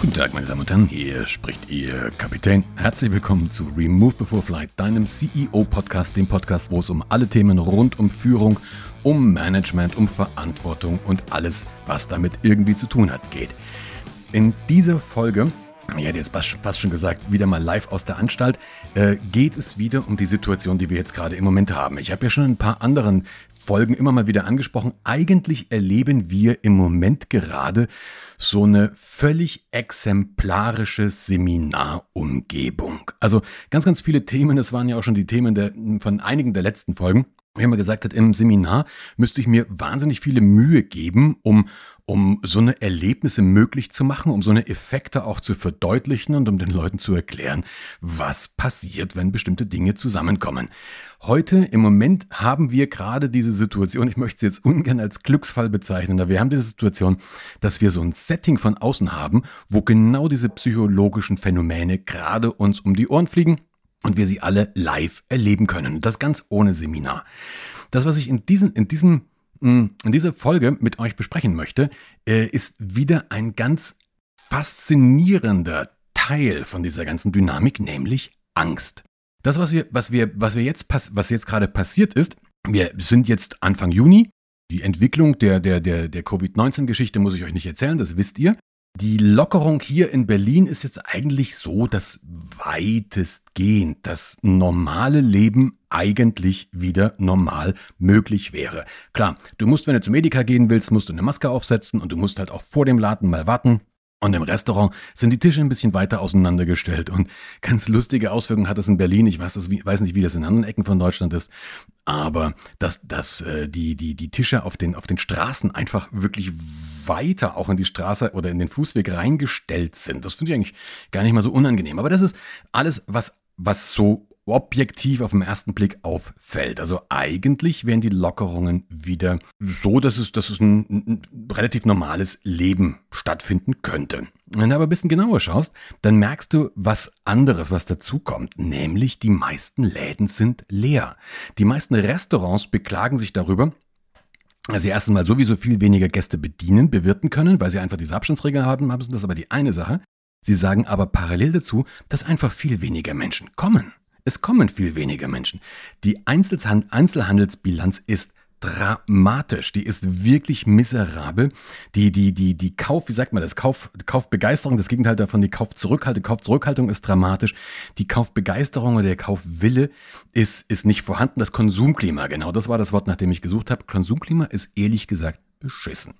Guten Tag, meine Damen und Herren, hier spricht Ihr Kapitän. Herzlich willkommen zu Remove Before Flight, deinem CEO-Podcast, dem Podcast, wo es um alle Themen rund um Führung, um Management, um Verantwortung und alles, was damit irgendwie zu tun hat, geht. In dieser Folge ich hätte jetzt fast schon gesagt, wieder mal live aus der Anstalt, äh, geht es wieder um die Situation, die wir jetzt gerade im Moment haben. Ich habe ja schon ein paar anderen Folgen immer mal wieder angesprochen. Eigentlich erleben wir im Moment gerade so eine völlig exemplarische Seminarumgebung. Also ganz, ganz viele Themen, das waren ja auch schon die Themen der, von einigen der letzten Folgen. Wie man gesagt hat, im Seminar müsste ich mir wahnsinnig viele Mühe geben, um, um so eine Erlebnisse möglich zu machen, um so eine Effekte auch zu verdeutlichen und um den Leuten zu erklären, was passiert, wenn bestimmte Dinge zusammenkommen. Heute, im Moment, haben wir gerade diese Situation, ich möchte sie jetzt ungern als Glücksfall bezeichnen, aber wir haben diese Situation, dass wir so ein Setting von außen haben, wo genau diese psychologischen Phänomene gerade uns um die Ohren fliegen und wir sie alle live erleben können. Das ganz ohne Seminar. Das, was ich in, diesen, in, diesem, hm, in dieser Folge mit euch besprechen möchte, äh, ist wieder ein ganz faszinierender Teil von dieser ganzen Dynamik, nämlich Angst. Das, was wir, was wir, was wir jetzt, was jetzt gerade passiert ist, wir sind jetzt Anfang Juni. Die Entwicklung der, der, der, der Covid-19-Geschichte muss ich euch nicht erzählen, das wisst ihr. Die Lockerung hier in Berlin ist jetzt eigentlich so, dass weitestgehend das normale Leben eigentlich wieder normal möglich wäre. Klar, du musst, wenn du zum Medica gehen willst, musst du eine Maske aufsetzen und du musst halt auch vor dem Laden mal warten. Und im Restaurant sind die Tische ein bisschen weiter auseinandergestellt und ganz lustige Auswirkungen hat das in Berlin. Ich weiß, das, weiß nicht, wie das in anderen Ecken von Deutschland ist, aber dass, dass äh, die, die, die Tische auf den, auf den Straßen einfach wirklich weiter auch in die Straße oder in den Fußweg reingestellt sind. Das finde ich eigentlich gar nicht mal so unangenehm. Aber das ist alles, was, was so objektiv auf den ersten Blick auffällt. Also eigentlich wären die Lockerungen wieder so, dass es, dass es ein, ein relativ normales Leben stattfinden könnte. Wenn du aber ein bisschen genauer schaust, dann merkst du was anderes, was dazukommt, nämlich die meisten Läden sind leer. Die meisten Restaurants beklagen sich darüber, dass sie erst einmal sowieso viel weniger Gäste bedienen, bewirten können, weil sie einfach diese Abstandsregeln haben, haben das ist aber die eine Sache. Sie sagen aber parallel dazu, dass einfach viel weniger Menschen kommen. Es kommen viel weniger Menschen. Die Einzelhandelsbilanz ist dramatisch. Die ist wirklich miserabel. Die, die, die, die Kauf, wie sagt man das? Kauf, Kaufbegeisterung, das Gegenteil davon, die Kaufzurückhaltung, Kaufzurückhaltung ist dramatisch. Die Kaufbegeisterung oder der Kaufwille ist, ist nicht vorhanden. Das Konsumklima, genau, das war das Wort, nach dem ich gesucht habe. Konsumklima ist ehrlich gesagt beschissen.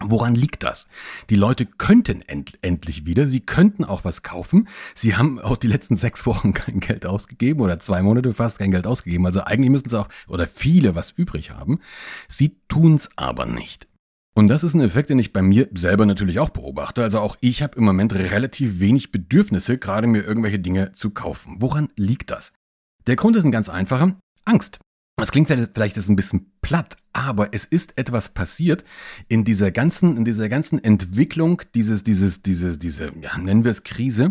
Woran liegt das? Die Leute könnten end endlich wieder, sie könnten auch was kaufen. Sie haben auch die letzten sechs Wochen kein Geld ausgegeben oder zwei Monate fast kein Geld ausgegeben. Also eigentlich müssen sie auch, oder viele was übrig haben. Sie tun es aber nicht. Und das ist ein Effekt, den ich bei mir selber natürlich auch beobachte. Also auch ich habe im Moment relativ wenig Bedürfnisse, gerade mir irgendwelche Dinge zu kaufen. Woran liegt das? Der Grund ist ein ganz einfacher. Angst. Das klingt vielleicht jetzt ein bisschen platt, aber es ist etwas passiert in dieser ganzen, in dieser ganzen Entwicklung dieses, dieses, diese, diese, ja, nennen wir es Krise,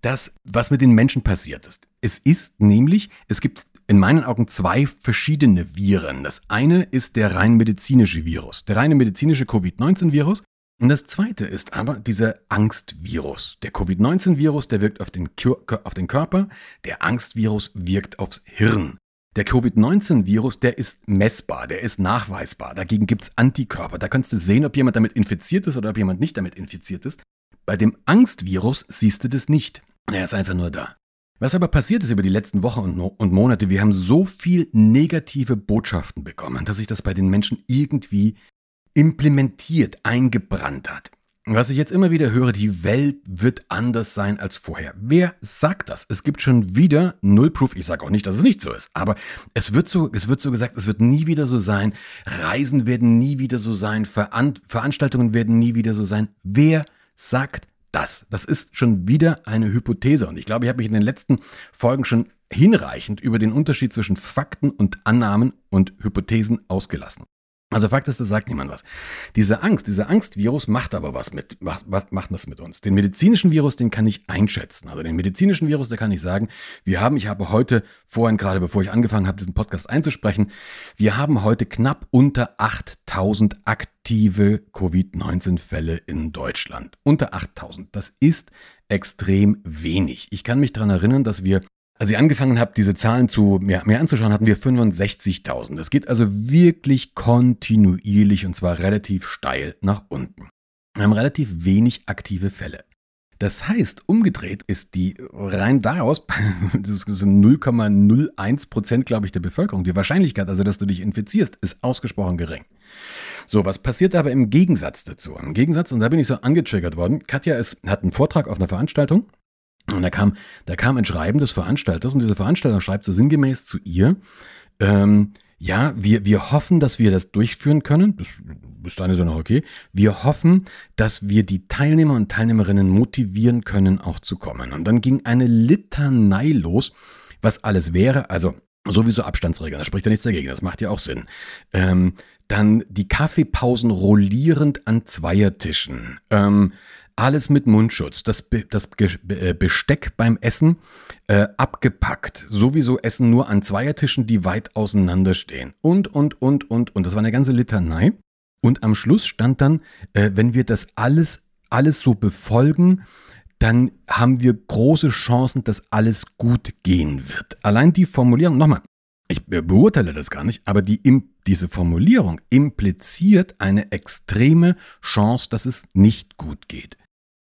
das, was mit den Menschen passiert ist. Es ist nämlich, es gibt in meinen Augen zwei verschiedene Viren. Das eine ist der rein medizinische Virus, der reine medizinische Covid-19-Virus. Und das zweite ist aber dieser Angstvirus. Der Covid-19-Virus, der wirkt auf den, auf den Körper, der Angstvirus wirkt aufs Hirn. Der Covid-19-Virus, der ist messbar, der ist nachweisbar. Dagegen gibt es Antikörper. Da kannst du sehen, ob jemand damit infiziert ist oder ob jemand nicht damit infiziert ist. Bei dem Angstvirus siehst du das nicht. Er ist einfach nur da. Was aber passiert ist über die letzten Wochen und Monate, wir haben so viel negative Botschaften bekommen, dass sich das bei den Menschen irgendwie implementiert, eingebrannt hat. Was ich jetzt immer wieder höre, die Welt wird anders sein als vorher. Wer sagt das? Es gibt schon wieder Null Proof. Ich sage auch nicht, dass es nicht so ist, aber es wird so, es wird so gesagt, es wird nie wieder so sein. Reisen werden nie wieder so sein. Veran Veranstaltungen werden nie wieder so sein. Wer sagt das? Das ist schon wieder eine Hypothese und ich glaube, ich habe mich in den letzten Folgen schon hinreichend über den Unterschied zwischen Fakten und Annahmen und Hypothesen ausgelassen. Also Fakt ist, das sagt niemand was. Diese Angst, dieser Angstvirus macht aber was mit, macht, macht das mit uns? Den medizinischen Virus, den kann ich einschätzen. Also den medizinischen Virus, da kann ich sagen, wir haben, ich habe heute, vorhin gerade bevor ich angefangen habe, diesen Podcast einzusprechen, wir haben heute knapp unter 8000 aktive aktive Covid-19-Fälle in Deutschland. Unter 8000. Das ist extrem wenig. Ich kann mich daran erinnern, dass wir als ich angefangen habe, diese Zahlen zu mehr, mehr anzuschauen, hatten wir 65.000. Das geht also wirklich kontinuierlich und zwar relativ steil nach unten. Wir haben relativ wenig aktive Fälle. Das heißt, umgedreht ist die rein daraus, das sind 0,01 Prozent, glaube ich, der Bevölkerung. Die Wahrscheinlichkeit also, dass du dich infizierst, ist ausgesprochen gering. So, was passiert aber im Gegensatz dazu? Im Gegensatz, und da bin ich so angetriggert worden, Katja ist, hat einen Vortrag auf einer Veranstaltung und da kam, da kam ein Schreiben des Veranstalters und dieser Veranstalter schreibt so sinngemäß zu ihr, ähm, ja, wir, wir hoffen, dass wir das durchführen können. Das ist eine so noch okay. Wir hoffen, dass wir die Teilnehmer und Teilnehmerinnen motivieren können, auch zu kommen. Und dann ging eine Litanei los, was alles wäre. Also sowieso Abstandsregeln, da spricht ja nichts dagegen, das macht ja auch Sinn. Ähm, dann die Kaffeepausen rollierend an Zweiertischen. Ähm, alles mit Mundschutz, das, Be das äh, Besteck beim Essen äh, abgepackt, sowieso Essen nur an Zweiertischen, die weit auseinander stehen und, und, und, und, und. Das war eine ganze Litanei. Und am Schluss stand dann, äh, wenn wir das alles, alles so befolgen, dann haben wir große Chancen, dass alles gut gehen wird. Allein die Formulierung, nochmal, ich beurteile das gar nicht, aber die, diese Formulierung impliziert eine extreme Chance, dass es nicht gut geht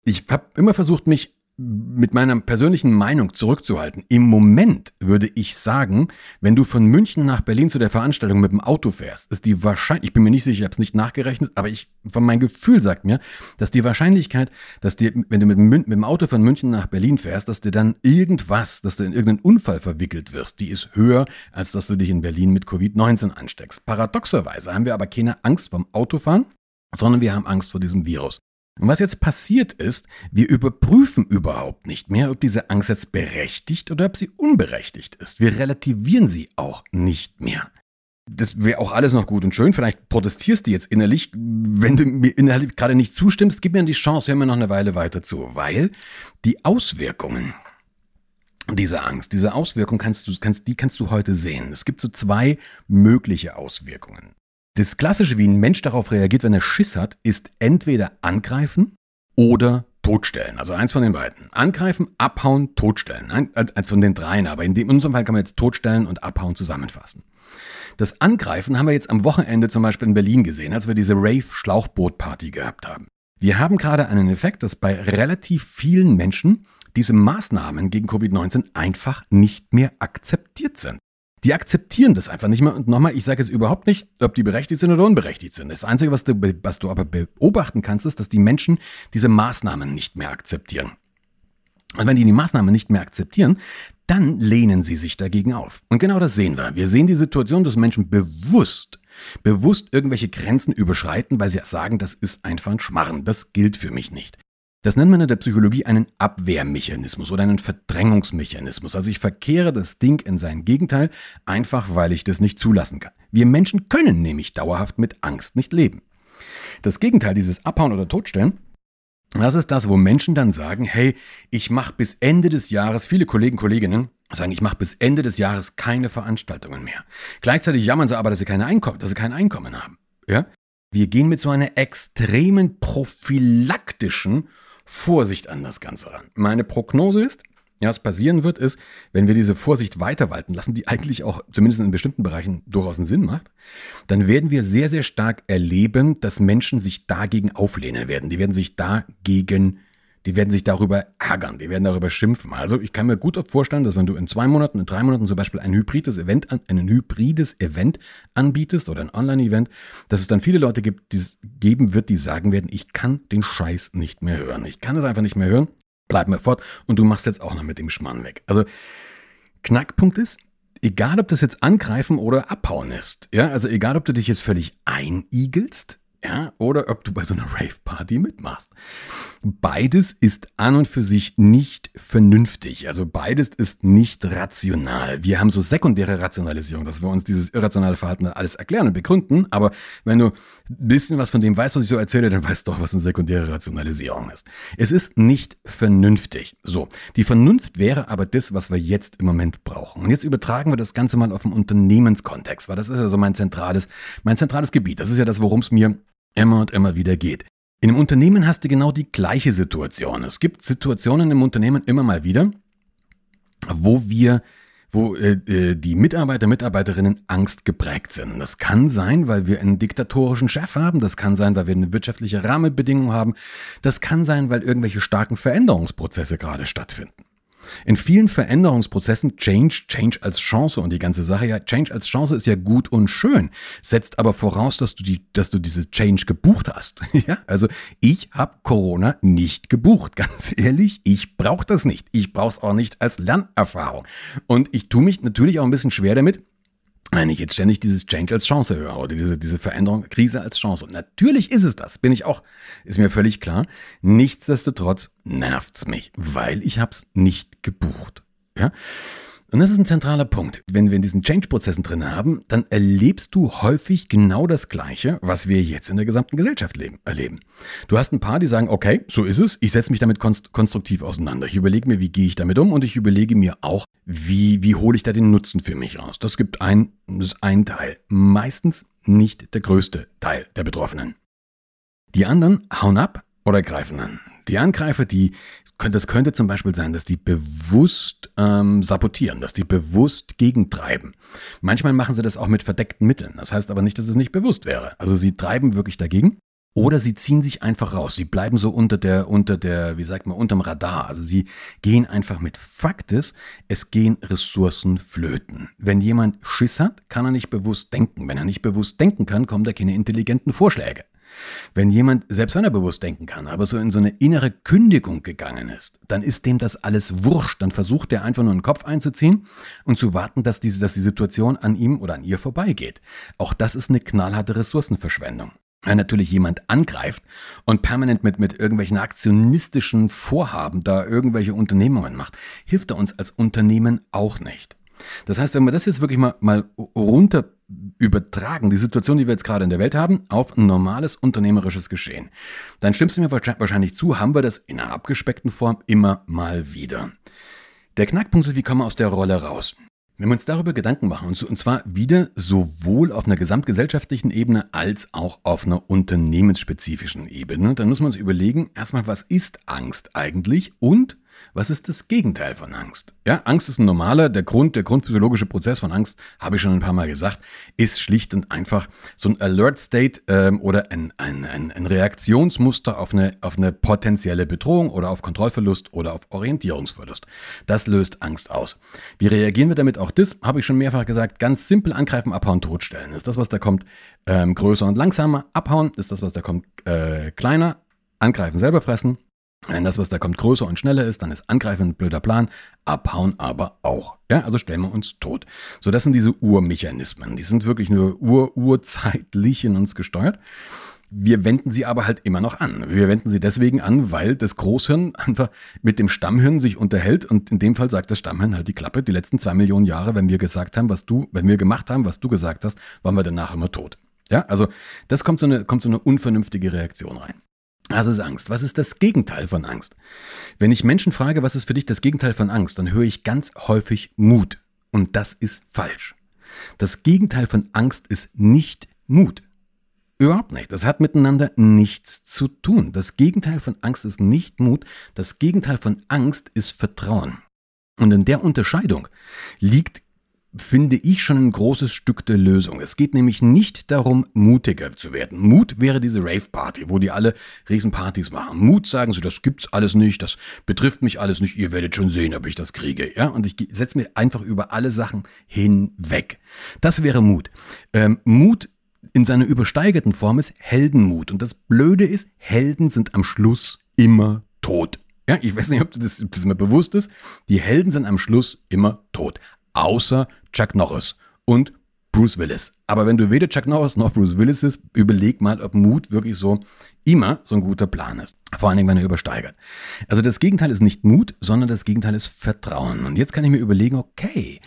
ich habe immer versucht, mich mit meiner persönlichen Meinung zurückzuhalten. Im Moment würde ich sagen, wenn du von München nach Berlin zu der Veranstaltung mit dem Auto fährst, ist die Wahrscheinlichkeit, ich bin mir nicht sicher, ich habe es nicht nachgerechnet, aber ich, von meinem Gefühl sagt mir, dass die Wahrscheinlichkeit, dass dir, wenn du mit dem, mit dem Auto von München nach Berlin fährst, dass dir dann irgendwas, dass du in irgendeinen Unfall verwickelt wirst, die ist höher, als dass du dich in Berlin mit Covid-19 ansteckst. Paradoxerweise haben wir aber keine Angst vom Autofahren, sondern wir haben Angst vor diesem Virus. Und was jetzt passiert ist, wir überprüfen überhaupt nicht mehr, ob diese Angst jetzt berechtigt oder ob sie unberechtigt ist. Wir relativieren sie auch nicht mehr. Das wäre auch alles noch gut und schön. Vielleicht protestierst du jetzt innerlich, wenn du mir innerlich gerade nicht zustimmst, gib mir die Chance, hör mir noch eine Weile weiter zu, weil die Auswirkungen dieser Angst, diese Auswirkung kannst du, kannst, die kannst du heute sehen. Es gibt so zwei mögliche Auswirkungen. Das Klassische, wie ein Mensch darauf reagiert, wenn er Schiss hat, ist entweder angreifen oder totstellen. Also eins von den beiden. Angreifen, abhauen, totstellen. eins von den dreien. Aber in, dem, in unserem Fall kann man jetzt totstellen und abhauen zusammenfassen. Das Angreifen haben wir jetzt am Wochenende zum Beispiel in Berlin gesehen, als wir diese Rave-Schlauchboot-Party gehabt haben. Wir haben gerade einen Effekt, dass bei relativ vielen Menschen diese Maßnahmen gegen Covid-19 einfach nicht mehr akzeptiert sind. Die akzeptieren das einfach nicht mehr. Und nochmal, ich sage jetzt überhaupt nicht, ob die berechtigt sind oder unberechtigt sind. Das Einzige, was du, was du aber beobachten kannst, ist, dass die Menschen diese Maßnahmen nicht mehr akzeptieren. Und wenn die die Maßnahmen nicht mehr akzeptieren, dann lehnen sie sich dagegen auf. Und genau das sehen wir. Wir sehen die Situation, dass Menschen bewusst, bewusst irgendwelche Grenzen überschreiten, weil sie sagen, das ist einfach ein Schmarren. Das gilt für mich nicht. Das nennt man in der Psychologie einen Abwehrmechanismus oder einen Verdrängungsmechanismus. Also ich verkehre das Ding in sein Gegenteil, einfach weil ich das nicht zulassen kann. Wir Menschen können nämlich dauerhaft mit Angst nicht leben. Das Gegenteil, dieses Abhauen oder Totstellen, das ist das, wo Menschen dann sagen, hey, ich mache bis Ende des Jahres, viele Kollegen, Kolleginnen sagen, ich mache bis Ende des Jahres keine Veranstaltungen mehr. Gleichzeitig jammern sie aber, dass sie keine Einkommen, dass sie kein Einkommen haben. Ja? Wir gehen mit so einer extremen prophylaktischen Vorsicht an das Ganze ran. Meine Prognose ist, ja, was passieren wird, ist, wenn wir diese Vorsicht weiter walten lassen, die eigentlich auch zumindest in bestimmten Bereichen durchaus einen Sinn macht, dann werden wir sehr, sehr stark erleben, dass Menschen sich dagegen auflehnen werden. Die werden sich dagegen die werden sich darüber ärgern, die werden darüber schimpfen. Also ich kann mir gut vorstellen, dass wenn du in zwei Monaten, in drei Monaten zum Beispiel ein hybrides Event, ein hybrides Event anbietest oder ein Online-Event, dass es dann viele Leute gibt, die es geben wird, die sagen werden, ich kann den Scheiß nicht mehr hören. Ich kann es einfach nicht mehr hören. Bleib mir fort und du machst jetzt auch noch mit dem Schmarrn weg. Also Knackpunkt ist, egal ob das jetzt angreifen oder abhauen ist, ja, also egal ob du dich jetzt völlig einigelst, ja, oder ob du bei so einer Rave-Party mitmachst. Beides ist an und für sich nicht vernünftig. Also beides ist nicht rational. Wir haben so sekundäre Rationalisierung, dass wir uns dieses irrationale Verhalten alles erklären und begründen. Aber wenn du ein bisschen was von dem weißt, was ich so erzähle, dann weißt du doch, was eine sekundäre Rationalisierung ist. Es ist nicht vernünftig. So. Die Vernunft wäre aber das, was wir jetzt im Moment brauchen. Und jetzt übertragen wir das Ganze mal auf den Unternehmenskontext, weil das ist ja so mein zentrales, mein zentrales Gebiet. Das ist ja das, worum es mir immer und immer wieder geht. In einem Unternehmen hast du genau die gleiche Situation. Es gibt Situationen im Unternehmen immer mal wieder, wo wir wo äh, äh, die Mitarbeiter, Mitarbeiterinnen Angst geprägt sind. Das kann sein, weil wir einen diktatorischen Chef haben, das kann sein, weil wir eine wirtschaftliche Rahmenbedingung haben, das kann sein, weil irgendwelche starken Veränderungsprozesse gerade stattfinden. In vielen Veränderungsprozessen Change, Change als Chance und die ganze Sache, ja, Change als Chance ist ja gut und schön, setzt aber voraus, dass du, die, dass du diese Change gebucht hast. ja, also ich habe Corona nicht gebucht, ganz ehrlich, ich brauche das nicht. Ich brauche es auch nicht als Lernerfahrung. Und ich tue mich natürlich auch ein bisschen schwer damit, wenn ich jetzt ständig dieses Change als Chance höre oder diese, diese Veränderung, Krise als Chance. Und natürlich ist es das, bin ich auch, ist mir völlig klar. Nichtsdestotrotz nervt's mich, weil ich hab's nicht gebucht. Ja? Und das ist ein zentraler Punkt. Wenn wir in diesen Change-Prozessen drin haben, dann erlebst du häufig genau das Gleiche, was wir jetzt in der gesamten Gesellschaft leben, erleben. Du hast ein paar, die sagen, okay, so ist es, ich setze mich damit konstruktiv auseinander. Ich überlege mir, wie gehe ich damit um und ich überlege mir auch, wie, wie hole ich da den Nutzen für mich raus. Das gibt ein, das ein Teil. Meistens nicht der größte Teil der Betroffenen. Die anderen hauen ab oder greifen an. Die Angreifer, die, das könnte zum Beispiel sein, dass die bewusst ähm, sabotieren, dass die bewusst gegentreiben. Manchmal machen sie das auch mit verdeckten Mitteln. Das heißt aber nicht, dass es nicht bewusst wäre. Also sie treiben wirklich dagegen. Oder sie ziehen sich einfach raus. Sie bleiben so unter der, unter der, wie sagt man, unterm Radar. Also sie gehen einfach mit. Fakt ist, es gehen Ressourcen flöten. Wenn jemand Schiss hat, kann er nicht bewusst denken. Wenn er nicht bewusst denken kann, kommen da keine intelligenten Vorschläge. Wenn jemand, selbst wenn er bewusst denken kann, aber so in so eine innere Kündigung gegangen ist, dann ist dem das alles wurscht. Dann versucht er einfach nur den Kopf einzuziehen und zu warten, dass, diese, dass die Situation an ihm oder an ihr vorbeigeht. Auch das ist eine knallharte Ressourcenverschwendung. Wenn natürlich jemand angreift und permanent mit, mit irgendwelchen aktionistischen Vorhaben da irgendwelche Unternehmungen macht, hilft er uns als Unternehmen auch nicht. Das heißt, wenn wir das jetzt wirklich mal, mal runter übertragen, die Situation, die wir jetzt gerade in der Welt haben, auf ein normales unternehmerisches Geschehen, dann stimmst du mir wahrscheinlich zu, haben wir das in einer abgespeckten Form immer mal wieder. Der Knackpunkt ist, wie kommen wir aus der Rolle raus? Wenn wir uns darüber Gedanken machen, und zwar wieder sowohl auf einer gesamtgesellschaftlichen Ebene als auch auf einer unternehmensspezifischen Ebene, dann muss man uns überlegen, erstmal, was ist Angst eigentlich und was ist das Gegenteil von Angst? Ja, Angst ist ein normaler, der Grund, der grundphysiologische Prozess von Angst, habe ich schon ein paar Mal gesagt, ist schlicht und einfach so ein Alert State ähm, oder ein, ein, ein, ein Reaktionsmuster auf eine, auf eine potenzielle Bedrohung oder auf Kontrollverlust oder auf Orientierungsverlust. Das löst Angst aus. Wie reagieren wir damit? Auch das habe ich schon mehrfach gesagt. Ganz simpel angreifen, abhauen, totstellen. Ist das, was da kommt, ähm, größer und langsamer. Abhauen ist das, was da kommt, äh, kleiner. Angreifen, selber fressen. Wenn das, was da kommt, größer und schneller ist, dann ist Angreifen ein blöder Plan, abhauen aber auch. Ja, also stellen wir uns tot. So, das sind diese Urmechanismen. Die sind wirklich nur ur urzeitlich in uns gesteuert. Wir wenden sie aber halt immer noch an. Wir wenden sie deswegen an, weil das Großhirn einfach mit dem Stammhirn sich unterhält und in dem Fall sagt das Stammhirn halt die Klappe. Die letzten zwei Millionen Jahre, wenn wir gesagt haben, was du, wenn wir gemacht haben, was du gesagt hast, waren wir danach immer tot. Ja, also das kommt so eine, kommt so eine unvernünftige Reaktion rein. Das ist Angst. Was ist das Gegenteil von Angst? Wenn ich Menschen frage, was ist für dich das Gegenteil von Angst, dann höre ich ganz häufig Mut. Und das ist falsch. Das Gegenteil von Angst ist nicht Mut. Überhaupt nicht. Das hat miteinander nichts zu tun. Das Gegenteil von Angst ist nicht Mut. Das Gegenteil von Angst ist Vertrauen. Und in der Unterscheidung liegt finde ich schon ein großes Stück der Lösung. Es geht nämlich nicht darum, mutiger zu werden. Mut wäre diese Rave-Party, wo die alle Riesenpartys machen. Mut sagen sie, das gibt's alles nicht, das betrifft mich alles nicht, ihr werdet schon sehen, ob ich das kriege. Ja, und ich setze mir einfach über alle Sachen hinweg. Das wäre Mut. Ähm, Mut in seiner übersteigerten Form ist Heldenmut. Und das Blöde ist, Helden sind am Schluss immer tot. Ja, ich weiß nicht, ob das, ob das mir bewusst ist. Die Helden sind am Schluss immer tot außer Chuck Norris und Bruce Willis. Aber wenn du weder Chuck Norris noch Bruce Willis ist, überleg mal, ob Mut wirklich so immer so ein guter Plan ist. Vor allen Dingen, wenn er übersteigert. Also das Gegenteil ist nicht Mut, sondern das Gegenteil ist Vertrauen. Und jetzt kann ich mir überlegen, okay,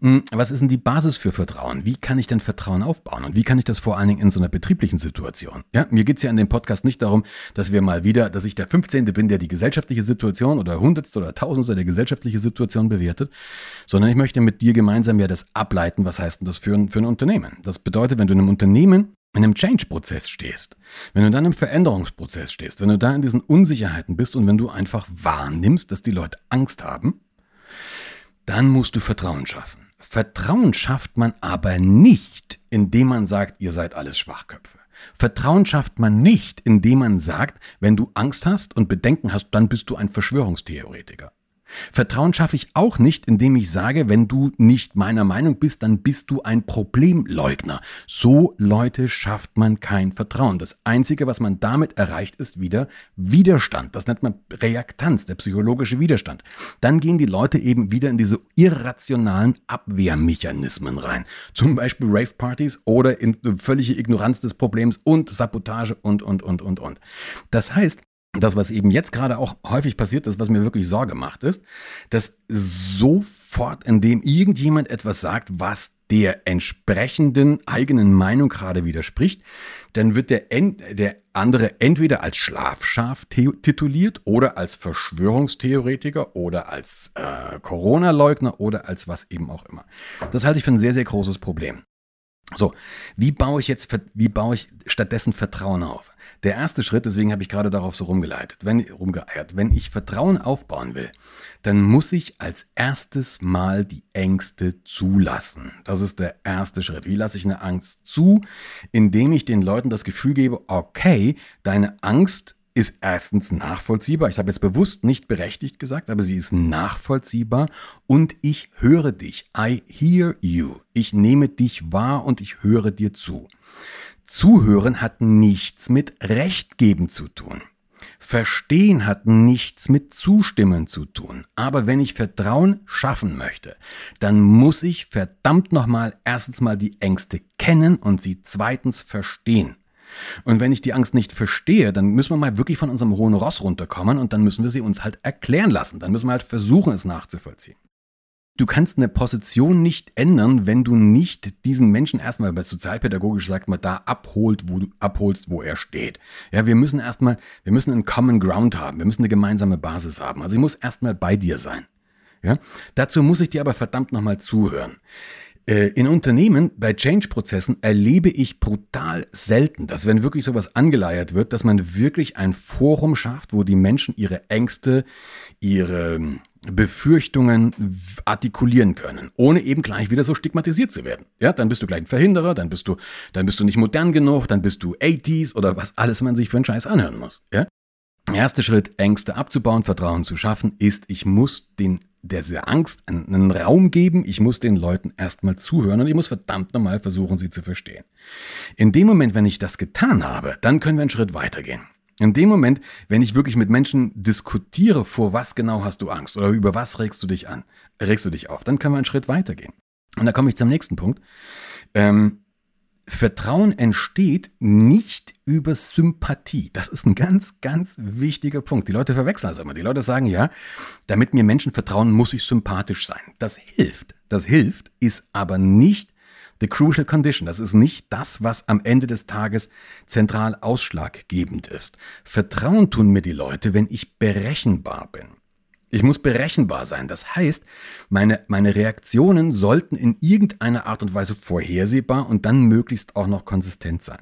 hm, was ist denn die Basis für Vertrauen? Wie kann ich denn Vertrauen aufbauen? Und wie kann ich das vor allen Dingen in so einer betrieblichen Situation? Ja, mir geht's ja in dem Podcast nicht darum, dass wir mal wieder, dass ich der 15. bin, der die gesellschaftliche Situation oder Hundertste oder Tausendste der gesellschaftliche Situation bewertet, sondern ich möchte mit dir gemeinsam ja das ableiten, was heißt denn das für ein, für ein Unternehmen? Das bedeutet, wenn du in einem Unternehmen in einem Change-Prozess stehst, wenn du dann im Veränderungsprozess stehst, wenn du da in diesen Unsicherheiten bist und wenn du einfach wahrnimmst, dass die Leute Angst haben, dann musst du Vertrauen schaffen. Vertrauen schafft man aber nicht, indem man sagt, ihr seid alles Schwachköpfe. Vertrauen schafft man nicht, indem man sagt, wenn du Angst hast und Bedenken hast, dann bist du ein Verschwörungstheoretiker. Vertrauen schaffe ich auch nicht, indem ich sage, wenn du nicht meiner Meinung bist, dann bist du ein Problemleugner. So Leute schafft man kein Vertrauen. Das Einzige, was man damit erreicht, ist wieder Widerstand. Das nennt man Reaktanz, der psychologische Widerstand. Dann gehen die Leute eben wieder in diese irrationalen Abwehrmechanismen rein. Zum Beispiel Rave-Partys oder in völlige Ignoranz des Problems und Sabotage und, und, und, und, und. Das heißt, das, was eben jetzt gerade auch häufig passiert ist, was mir wirklich Sorge macht, ist, dass sofort, indem irgendjemand etwas sagt, was der entsprechenden eigenen Meinung gerade widerspricht, dann wird der, der andere entweder als Schlafschaf tituliert oder als Verschwörungstheoretiker oder als äh, Corona-Leugner oder als was eben auch immer. Das halte ich für ein sehr, sehr großes Problem. So, wie baue ich jetzt, wie baue ich stattdessen Vertrauen auf? Der erste Schritt, deswegen habe ich gerade darauf so rumgeleitet, wenn, rumgeeiert, wenn ich Vertrauen aufbauen will, dann muss ich als erstes mal die Ängste zulassen. Das ist der erste Schritt. Wie lasse ich eine Angst zu? Indem ich den Leuten das Gefühl gebe, okay, deine Angst ist erstens nachvollziehbar. Ich habe jetzt bewusst nicht berechtigt gesagt, aber sie ist nachvollziehbar und ich höre dich. I hear you. Ich nehme dich wahr und ich höre dir zu. Zuhören hat nichts mit Recht geben zu tun. Verstehen hat nichts mit Zustimmen zu tun. Aber wenn ich Vertrauen schaffen möchte, dann muss ich verdammt nochmal erstens mal die Ängste kennen und sie zweitens verstehen. Und wenn ich die Angst nicht verstehe, dann müssen wir mal wirklich von unserem hohen Ross runterkommen und dann müssen wir sie uns halt erklären lassen. Dann müssen wir halt versuchen, es nachzuvollziehen. Du kannst eine Position nicht ändern, wenn du nicht diesen Menschen erstmal, bei sozialpädagogisch sagt man, da abholt, wo du abholst, wo er steht. Ja, wir müssen erstmal, wir müssen einen Common Ground haben. Wir müssen eine gemeinsame Basis haben. Also ich muss erstmal bei dir sein. Ja, dazu muss ich dir aber verdammt nochmal zuhören. Äh, in Unternehmen bei Change-Prozessen erlebe ich brutal selten, dass wenn wirklich sowas angeleiert wird, dass man wirklich ein Forum schafft, wo die Menschen ihre Ängste, ihre hm, Befürchtungen artikulieren können, ohne eben gleich wieder so stigmatisiert zu werden. Ja, dann bist du gleich ein Verhinderer, dann bist du, dann bist du nicht modern genug, dann bist du 80s oder was alles man sich für einen Scheiß anhören muss. Ja? Erster Schritt, Ängste abzubauen, Vertrauen zu schaffen, ist, ich muss den dieser Angst einen Raum geben. Ich muss den Leuten erstmal zuhören und ich muss verdammt nochmal versuchen, sie zu verstehen. In dem Moment, wenn ich das getan habe, dann können wir einen Schritt weitergehen. In dem Moment, wenn ich wirklich mit Menschen diskutiere, vor was genau hast du Angst oder über was regst du dich an, regst du dich auf, dann können wir einen Schritt weitergehen. Und da komme ich zum nächsten Punkt. Ähm, Vertrauen entsteht nicht über Sympathie. Das ist ein ganz, ganz wichtiger Punkt. Die Leute verwechseln das immer. Die Leute sagen ja, damit mir Menschen vertrauen, muss ich sympathisch sein. Das hilft. Das hilft, ist aber nicht the crucial condition. Das ist nicht das, was am Ende des Tages zentral ausschlaggebend ist. Vertrauen tun mir die Leute, wenn ich berechenbar bin. Ich muss berechenbar sein. Das heißt, meine, meine Reaktionen sollten in irgendeiner Art und Weise vorhersehbar und dann möglichst auch noch konsistent sein.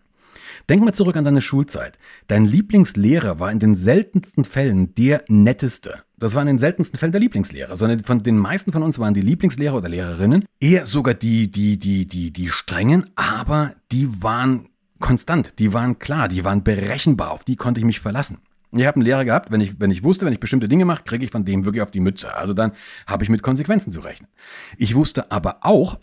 Denk mal zurück an deine Schulzeit. Dein Lieblingslehrer war in den seltensten Fällen der netteste. Das war in den seltensten Fällen der Lieblingslehrer, sondern von den meisten von uns waren die Lieblingslehrer oder Lehrerinnen eher sogar die, die, die, die, die strengen, aber die waren konstant, die waren klar, die waren berechenbar, auf die konnte ich mich verlassen. Ich habe einen Lehrer gehabt, wenn ich, wenn ich wusste, wenn ich bestimmte Dinge mache, kriege ich von dem wirklich auf die Mütze. Also dann habe ich mit Konsequenzen zu rechnen. Ich wusste aber auch,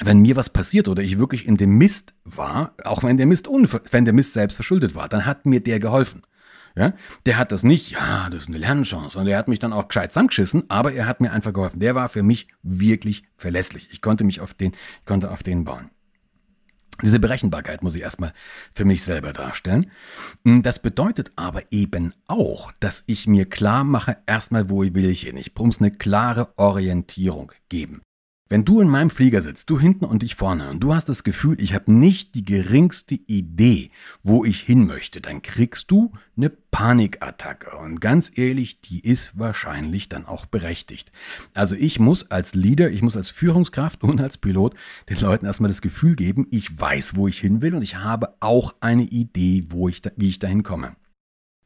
wenn mir was passiert oder ich wirklich in dem Mist war, auch wenn der Mist, wenn der Mist selbst verschuldet war, dann hat mir der geholfen. Ja, der hat das nicht, ja, das ist eine Lernchance. Und er hat mich dann auch gescheit zusammengeschissen, aber er hat mir einfach geholfen. Der war für mich wirklich verlässlich. Ich konnte mich auf den, ich konnte auf den bauen. Diese Berechenbarkeit muss ich erstmal für mich selber darstellen. Hm, das bedeutet aber eben auch, dass ich mir klar mache, erstmal, wo will ich hin. Ich muss eine klare Orientierung geben. Wenn du in meinem Flieger sitzt, du hinten und ich vorne, und du hast das Gefühl, ich habe nicht die geringste Idee, wo ich hin möchte, dann kriegst du eine Panikattacke. Und ganz ehrlich, die ist wahrscheinlich dann auch berechtigt. Also ich muss als Leader, ich muss als Führungskraft und als Pilot den Leuten erstmal das Gefühl geben, ich weiß, wo ich hin will und ich habe auch eine Idee, wo ich da, wie ich dahin komme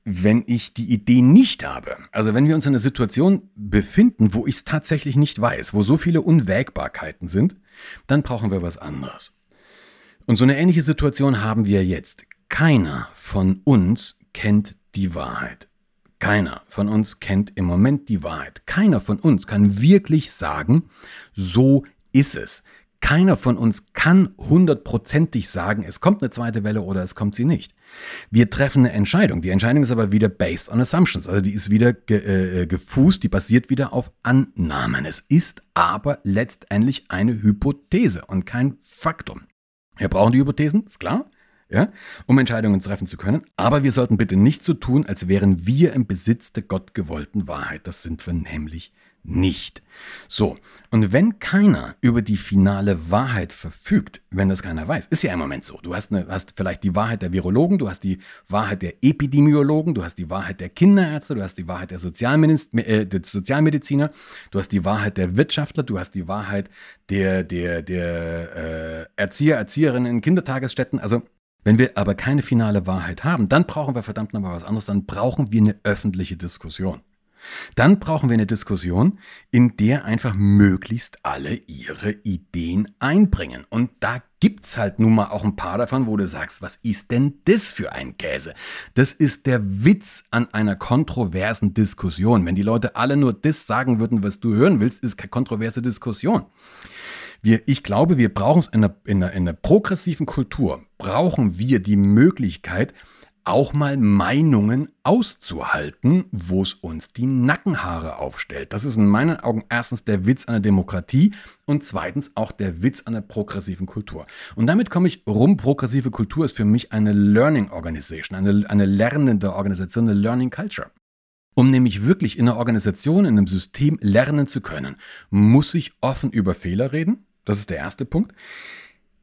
wenn ich die Idee nicht habe, also wenn wir uns in einer Situation befinden, wo ich es tatsächlich nicht weiß, wo so viele Unwägbarkeiten sind, dann brauchen wir was anderes. Und so eine ähnliche Situation haben wir jetzt. Keiner von uns kennt die Wahrheit. Keiner von uns kennt im Moment die Wahrheit. Keiner von uns kann wirklich sagen, so ist es. Keiner von uns kann hundertprozentig sagen, es kommt eine zweite Welle oder es kommt sie nicht. Wir treffen eine Entscheidung. Die Entscheidung ist aber wieder based on assumptions. Also die ist wieder ge äh, gefußt, die basiert wieder auf Annahmen. Es ist aber letztendlich eine Hypothese und kein Faktum. Wir brauchen die Hypothesen, ist klar, ja, um Entscheidungen treffen zu können. Aber wir sollten bitte nicht so tun, als wären wir im Besitz der gottgewollten Wahrheit. Das sind wir nämlich nicht. So, und wenn keiner über die finale Wahrheit verfügt, wenn das keiner weiß, ist ja im Moment so. Du hast, eine, hast vielleicht die Wahrheit der Virologen, du hast die Wahrheit der Epidemiologen, du hast die Wahrheit der Kinderärzte, du hast die Wahrheit der, äh, der Sozialmediziner, du hast die Wahrheit der Wirtschaftler, du hast die Wahrheit der, der, der äh, Erzieher, Erzieherinnen in Kindertagesstätten. Also wenn wir aber keine finale Wahrheit haben, dann brauchen wir verdammt nochmal was anderes, dann brauchen wir eine öffentliche Diskussion. Dann brauchen wir eine Diskussion, in der einfach möglichst alle ihre Ideen einbringen. Und da gibt's halt nun mal auch ein paar davon, wo du sagst, was ist denn das für ein Käse? Das ist der Witz an einer kontroversen Diskussion. Wenn die Leute alle nur das sagen würden, was du hören willst, ist keine kontroverse Diskussion. Wir, ich glaube, wir brauchen es in einer, in, einer, in einer progressiven Kultur, brauchen wir die Möglichkeit, auch mal Meinungen auszuhalten, wo es uns die Nackenhaare aufstellt. Das ist in meinen Augen erstens der Witz der Demokratie und zweitens auch der Witz der progressiven Kultur. Und damit komme ich rum. Progressive Kultur ist für mich eine Learning Organization, eine, eine lernende Organisation, eine Learning Culture. Um nämlich wirklich in einer Organisation, in einem System lernen zu können, muss ich offen über Fehler reden. Das ist der erste Punkt.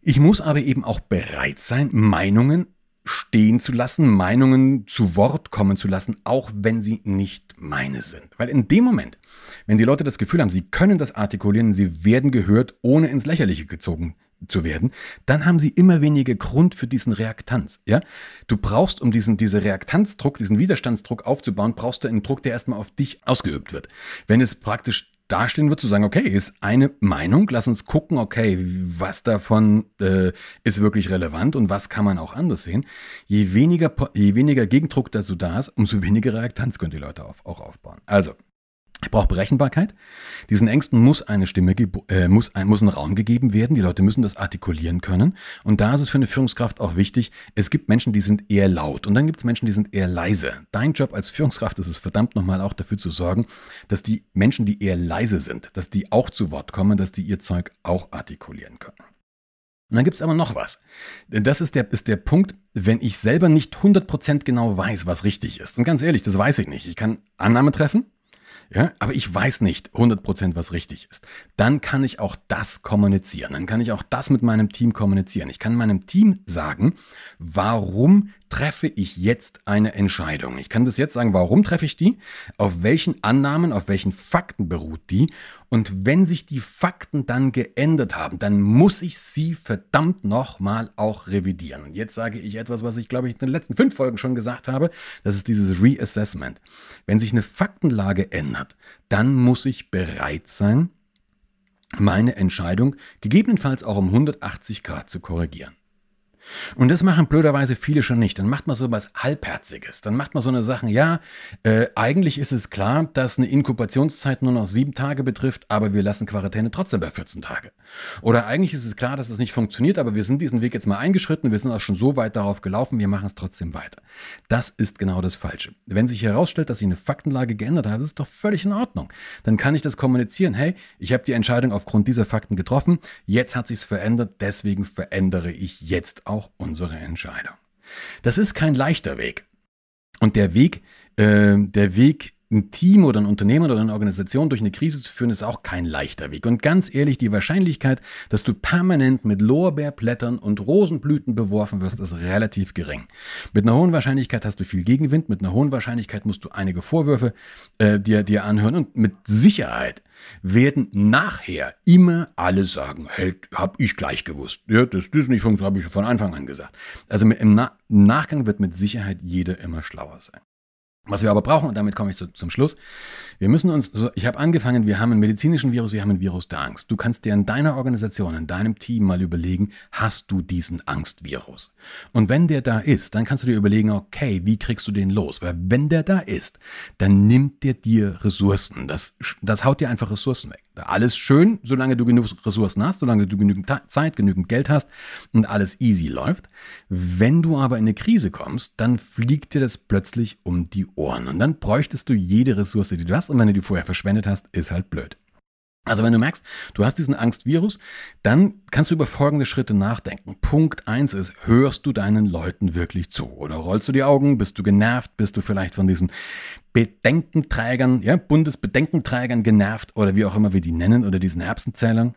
Ich muss aber eben auch bereit sein, Meinungen stehen zu lassen, Meinungen zu Wort kommen zu lassen, auch wenn sie nicht meine sind. Weil in dem Moment, wenn die Leute das Gefühl haben, sie können das artikulieren, sie werden gehört, ohne ins Lächerliche gezogen zu werden, dann haben sie immer weniger Grund für diesen Reaktanz. Ja? Du brauchst, um diesen, diese Reaktanzdruck, diesen Widerstandsdruck aufzubauen, brauchst du einen Druck, der erstmal auf dich ausgeübt wird. Wenn es praktisch dastehen wird, zu sagen, okay, ist eine Meinung, lass uns gucken, okay, was davon äh, ist wirklich relevant und was kann man auch anders sehen. Je weniger, je weniger Gegendruck dazu da ist, umso weniger Reaktanz können die Leute auf, auch aufbauen. Also, ich brauche Berechenbarkeit. Diesen Ängsten muss eine Stimme, äh, muss, ein, muss ein Raum gegeben werden. Die Leute müssen das artikulieren können. Und da ist es für eine Führungskraft auch wichtig, es gibt Menschen, die sind eher laut und dann gibt es Menschen, die sind eher leise. Dein Job als Führungskraft ist es verdammt nochmal auch dafür zu sorgen, dass die Menschen, die eher leise sind, dass die auch zu Wort kommen, dass die ihr Zeug auch artikulieren können. Und dann gibt es aber noch was. Denn das ist der, ist der Punkt, wenn ich selber nicht 100% genau weiß, was richtig ist. Und ganz ehrlich, das weiß ich nicht. Ich kann Annahme treffen, ja, aber ich weiß nicht 100%, was richtig ist. Dann kann ich auch das kommunizieren. Dann kann ich auch das mit meinem Team kommunizieren. Ich kann meinem Team sagen, warum treffe ich jetzt eine Entscheidung? Ich kann das jetzt sagen, warum treffe ich die? Auf welchen Annahmen, auf welchen Fakten beruht die? Und wenn sich die Fakten dann geändert haben, dann muss ich sie verdammt nochmal auch revidieren. Und jetzt sage ich etwas, was ich glaube ich in den letzten fünf Folgen schon gesagt habe. Das ist dieses Reassessment. Wenn sich eine Faktenlage ändert, dann muss ich bereit sein, meine Entscheidung gegebenenfalls auch um 180 Grad zu korrigieren. Und das machen blöderweise viele schon nicht. Dann macht man so was Halbherziges. Dann macht man so eine Sache, ja, äh, eigentlich ist es klar, dass eine Inkubationszeit nur noch sieben Tage betrifft, aber wir lassen Quarantäne trotzdem bei 14 Tage. Oder eigentlich ist es klar, dass es nicht funktioniert, aber wir sind diesen Weg jetzt mal eingeschritten, wir sind auch schon so weit darauf gelaufen, wir machen es trotzdem weiter. Das ist genau das Falsche. Wenn sich herausstellt, dass sich eine Faktenlage geändert hat, ist doch völlig in Ordnung. Dann kann ich das kommunizieren. Hey, ich habe die Entscheidung aufgrund dieser Fakten getroffen, jetzt hat sich's verändert, deswegen verändere ich jetzt auch unsere Entscheidung. Das ist kein leichter Weg. Und der Weg, äh, der Weg ein Team oder ein Unternehmen oder eine Organisation durch eine Krise zu führen, ist auch kein leichter Weg. Und ganz ehrlich, die Wahrscheinlichkeit, dass du permanent mit Lorbeerblättern und Rosenblüten beworfen wirst, ist relativ gering. Mit einer hohen Wahrscheinlichkeit hast du viel Gegenwind, mit einer hohen Wahrscheinlichkeit musst du einige Vorwürfe äh, dir, dir anhören und mit Sicherheit werden nachher immer alle sagen, hey, hab ich gleich gewusst. Ja, dass das nicht funktioniert, habe ich von Anfang an gesagt. Also im, Na Nachgang wird mit Sicherheit jeder immer schlauer sein. Was wir aber brauchen, und damit komme ich zu, zum Schluss, wir müssen uns, so, ich habe angefangen, wir haben einen medizinischen Virus, wir haben ein Virus der Angst. Du kannst dir in deiner Organisation, in deinem Team mal überlegen, hast du diesen Angstvirus? Und wenn der da ist, dann kannst du dir überlegen, okay, wie kriegst du den los? Weil wenn der da ist, dann nimmt der dir Ressourcen. Das, das haut dir einfach Ressourcen weg. Alles schön, solange du genug Ressourcen hast, solange du genügend Zeit, genügend Geld hast und alles easy läuft. Wenn du aber in eine Krise kommst, dann fliegt dir das plötzlich um die Ohren. Und dann bräuchtest du jede Ressource, die du hast. Und wenn du die vorher verschwendet hast, ist halt blöd. Also wenn du merkst, du hast diesen Angstvirus, dann kannst du über folgende Schritte nachdenken. Punkt eins ist, hörst du deinen Leuten wirklich zu? Oder rollst du die Augen? Bist du genervt? Bist du vielleicht von diesen Bedenkenträgern, ja, Bundesbedenkenträgern genervt oder wie auch immer wir die nennen oder diesen Erbsenzählern?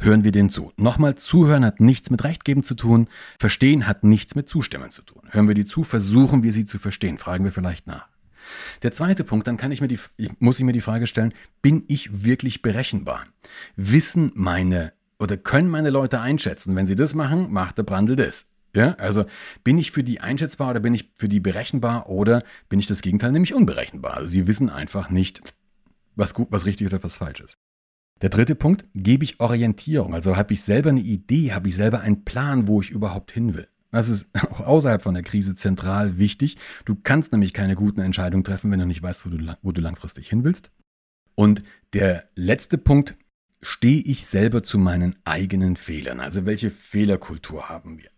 Hören wir denen zu. Nochmal, zuhören hat nichts mit Rechtgeben zu tun. Verstehen hat nichts mit Zustimmen zu tun. Hören wir die zu, versuchen wir sie zu verstehen. Fragen wir vielleicht nach. Der zweite Punkt, dann kann ich mir die, muss ich mir die Frage stellen, bin ich wirklich berechenbar? Wissen meine oder können meine Leute einschätzen, wenn sie das machen, macht der Brandl das. Ja, also bin ich für die einschätzbar oder bin ich für die berechenbar oder bin ich das Gegenteil, nämlich unberechenbar? Also sie wissen einfach nicht, was gut, was richtig oder was falsch ist. Der dritte Punkt, gebe ich Orientierung, also habe ich selber eine Idee, habe ich selber einen Plan, wo ich überhaupt hin will. Das ist auch außerhalb von der Krise zentral wichtig. Du kannst nämlich keine guten Entscheidungen treffen, wenn du nicht weißt, wo du, wo du langfristig hin willst. Und der letzte Punkt, stehe ich selber zu meinen eigenen Fehlern? Also welche Fehlerkultur haben wir?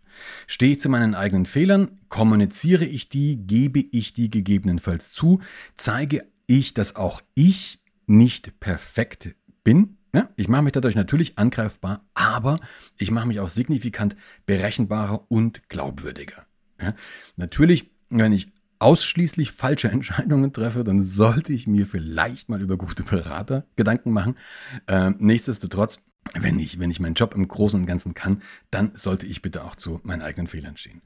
Stehe ich zu meinen eigenen Fehlern? Kommuniziere ich die? Gebe ich die gegebenenfalls zu? Zeige ich, dass auch ich nicht perfekt bin? Ja, ich mache mich dadurch natürlich angreifbar, aber ich mache mich auch signifikant berechenbarer und glaubwürdiger. Ja, natürlich, wenn ich ausschließlich falsche Entscheidungen treffe, dann sollte ich mir vielleicht mal über gute Berater Gedanken machen. Ähm, nichtsdestotrotz, wenn ich, wenn ich meinen Job im Großen und Ganzen kann, dann sollte ich bitte auch zu meinen eigenen Fehlern stehen.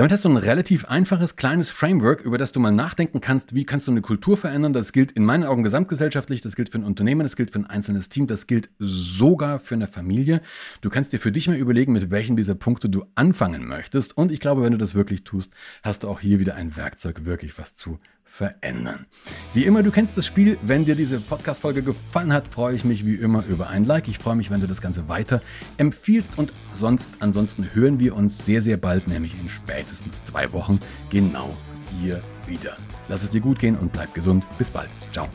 Damit hast du ein relativ einfaches, kleines Framework, über das du mal nachdenken kannst, wie kannst du eine Kultur verändern. Das gilt in meinen Augen gesamtgesellschaftlich, das gilt für ein Unternehmen, das gilt für ein einzelnes Team, das gilt sogar für eine Familie. Du kannst dir für dich mal überlegen, mit welchen dieser Punkte du anfangen möchtest. Und ich glaube, wenn du das wirklich tust, hast du auch hier wieder ein Werkzeug, wirklich was zu verändern. Wie immer, du kennst das Spiel. Wenn dir diese Podcast-Folge gefallen hat, freue ich mich wie immer über ein Like. Ich freue mich, wenn du das Ganze weiter empfiehlst. Und sonst, ansonsten hören wir uns sehr, sehr bald, nämlich in spätestens zwei Wochen, genau hier wieder. Lass es dir gut gehen und bleib gesund. Bis bald. Ciao.